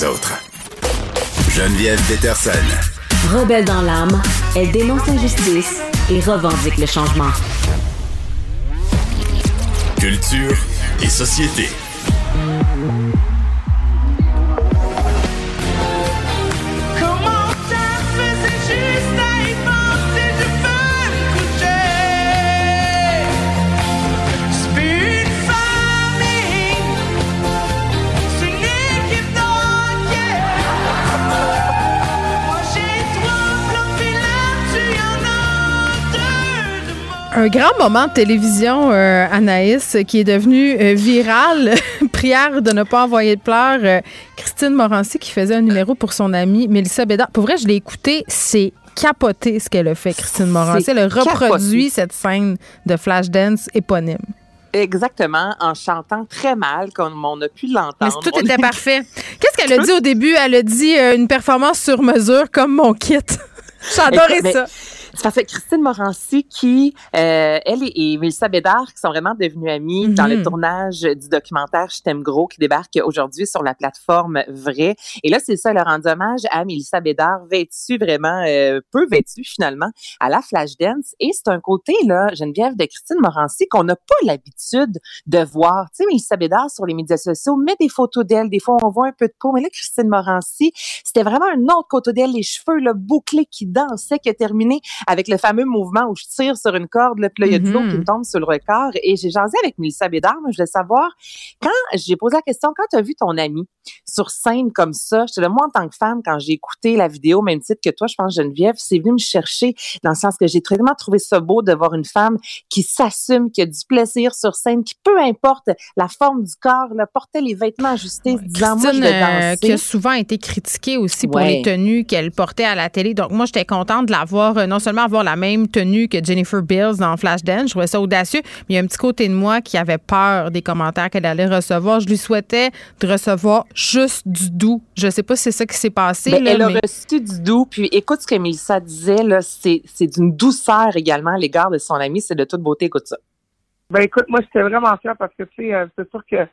Autres. Geneviève Peterson. Rebelle dans l'âme, elle dénonce l'injustice et revendique le changement. Culture et société. Un grand moment de télévision, euh, Anaïs, qui est devenu euh, viral. Prière de ne pas envoyer de pleurs. Euh, Christine Morancy qui faisait un numéro pour son amie Mélissa Bédard. Pour vrai, je l'ai écouté. C'est capoté ce qu'elle a fait, Christine Morancy. Elle a reproduit capoté. cette scène de Flashdance éponyme. Exactement, en chantant très mal, comme on a pu l'entendre. Mais tout était parfait. Qu'est-ce qu'elle a dit au début? Elle a dit euh, une performance sur mesure comme mon kit. J'adorais ça. C'est parce que Christine Morancy, qui, euh, elle et, et Mélissa Bédard, qui sont vraiment devenues amies dans le Mhm. tournage du documentaire Je t'aime gros, qui débarque aujourd'hui sur la plateforme Vrai. Et là, c'est ça, leur rendre hommage à Mélissa Bédard, vêtue vraiment, euh, peu vêtue finalement, à la Flashdance. Et c'est un côté, là, Geneviève, de Christine Morancy qu'on n'a pas l'habitude de voir. Tu sais, Mélissa Bédard, sur les médias sociaux, met des photos d'elle. Des fois, on voit un peu de peau. Mais là, Christine Morancy, c'était vraiment un autre côté d'elle, les cheveux là, bouclés qui dansaient, qui a terminé avec le fameux mouvement où je tire sur une corde, là, puis là, il y a de l'eau Mhm. qui me tombe sur le corps. Et j'ai jasé avec Mélissa Bédard, moi, je voulais savoir, quand j'ai posé la question, quand tu as vu ton ami sur scène comme ça, je te moi, en tant que femme, quand j'ai écouté la vidéo, même titre que toi, je pense, Geneviève, c'est venu me chercher dans le sens que j'ai tellement trouvé ça beau de voir une femme qui s'assume, qui a du plaisir sur scène, qui, peu importe la forme du corps, là, portait les vêtements ajustés, disant, moi, je euh, danser. qui a souvent été critiquée aussi pour les tenues qu'elle portait à la télé. Donc, moi, j'étais contente de la voir, euh, non seulement avoir la même tenue que Jennifer Bills dans Flashdance, je trouvais ça audacieux, mais il y a un petit côté de moi qui avait peur des commentaires qu'elle allait recevoir. Je lui souhaitais de recevoir juste du doux. Je sais pas si c'est ça qui s'est passé. Ben, là, elle a reçu du doux. Puis écoute ce que Mélissa disait, là, c'est, c'est d'une douceur également à l'égard de son ami. C'est de toute beauté. Écoute ça. Ben écoute, moi j'étais vraiment fière parce que tu sais, euh, c'est sûr que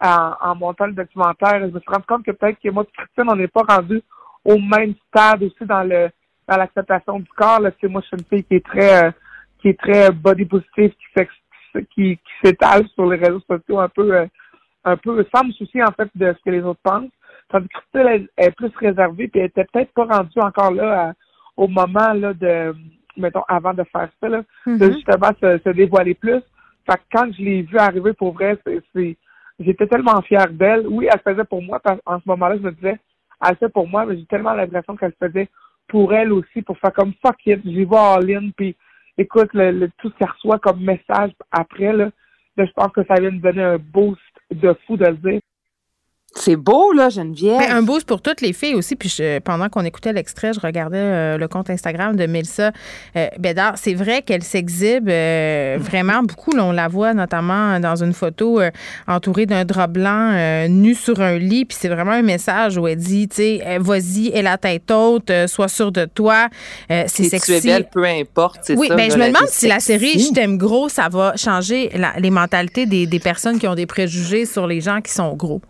en, en montant le documentaire, je me suis rendu compte que peut-être que moi et Christine, on n'est pas rendu au même stade aussi dans le dans l'acceptation du corps. Là. Moi, je suis une fille qui est très euh, qui est très body positive, qui qui, qui s'étale sur les réseaux sociaux un peu euh, un peu sans me soucier en fait de ce que les autres pensent. Tandis que Christine elle, elle est plus réservée, puis elle était peut-être pas rendue encore là à- au moment là de mettons avant de faire ça là de Mhm. justement se, se dévoiler plus. Fait que quand je l'ai vue arriver pour vrai, c'est, j'étais tellement fière d'elle. Oui, elle le faisait pour moi. parce- En ce moment-là, je me disais, elle le fait pour moi, mais j'ai tellement l'impression qu'elle le faisait pour elle aussi, pour faire comme fuck it, j'y vais all-in, puis écoute, le, tout ce qu'elle reçoit comme message après, là, là, je pense que ça vient me donner un boost de fou de dire. C'est beau, là, Geneviève. Ben, un boost pour toutes les filles aussi. Puis je- pendant qu'on écoutait l'extrait, je regardais euh, le compte Instagram de Mélissa euh, Bédard. C'est vrai qu'elle s'exhibe euh, vraiment beaucoup. Là, on la voit notamment dans une photo euh, entourée d'un drap blanc, nue sur un lit. Puis c'est vraiment un message où elle dit, tu sais, vas-y, aie la tête haute, sois sûre de toi. C'est si sexy. tu es belle, peu importe. Oui, ça, ben, je me demande si la série Je t'aime gros, ça va changer la- les mentalités des, des personnes qui ont des préjugés sur les gens qui sont gros.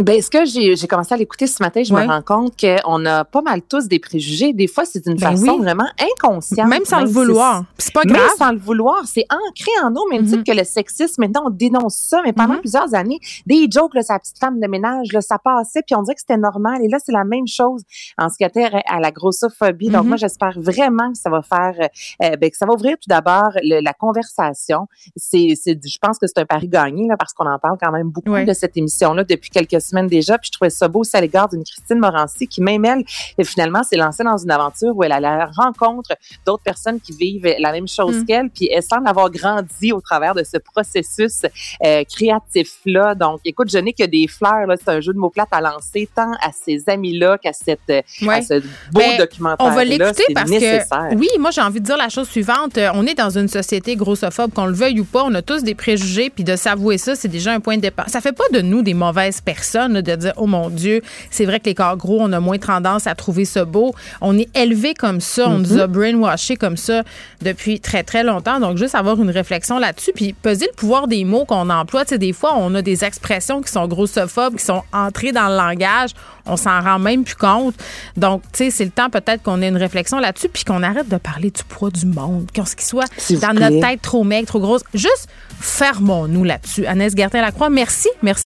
Ben, ce que j'ai, commencé à l'écouter ce matin, je me rends compte qu'on a pas mal tous des préjugés. Des fois, c'est d'une Ben façon oui. vraiment inconsciente. Même sans le vouloir. C'est pas Même grave. sans le vouloir, c'est ancré en nous, même Mhm. titre que le sexisme. Maintenant, on dénonce ça, mais pendant Mhm. plusieurs années, des jokes, là, sa petite femme de ménage, là, ça passait, puis on dirait que c'était normal. Et là, c'est la même chose en ce qui a trait à la grossophobie. Donc, Mhm. moi, j'espère vraiment que ça va faire, euh, ben, que ça va ouvrir tout d'abord la conversation. C'est, c'est, je pense que c'est un pari gagné, là, parce qu'on en parle quand même beaucoup de cette émission-là depuis quelques semaines déjà. Puis je trouvais ça beau aussi à l'égard d'une Christine Morancy qui, même elle, et finalement, s'est lancée dans une aventure où elle a la rencontre d'autres personnes qui vivent la même chose Mm. qu'elle. Puis elle semble avoir grandi au travers de ce processus euh, créatif-là. Donc, écoute, je n'ai que des fleurs. là. C'est un jeu de mots plates à lancer tant à ces amis-là qu'à cette, euh, Ouais. à ce beau Ben, documentaire. On va l'écouter parce nécessaire. que oui, moi j'ai envie de dire la chose suivante. Euh, On est dans une société grossophobe, qu'on le veuille ou pas. On a tous des préjugés, puis de s'avouer ça, c'est déjà un point de départ. Ça fait pas de nous des mauvaises personnes de dire oh mon Dieu, c'est vrai que les corps gros, on a moins tendance à trouver ça beau. On est élevé comme ça, on nous a brainwashé comme ça depuis très très longtemps. Donc juste avoir une réflexion là-dessus, puis peser le pouvoir des mots qu'on emploie. Tu sais, des fois on a des expressions qui sont grossophobes, qui sont entrées dans le langage. On s'en rend même plus compte. Donc, tu sais, c'est le temps peut-être qu'on ait une réflexion là-dessus, puis qu'on arrête de parler du poids du monde, qu'on ce qui soit dans plaît. notre tête trop maigre, trop grosse. Juste fermons-nous là-dessus. Agnès Gertin-Lacroix, merci. Merci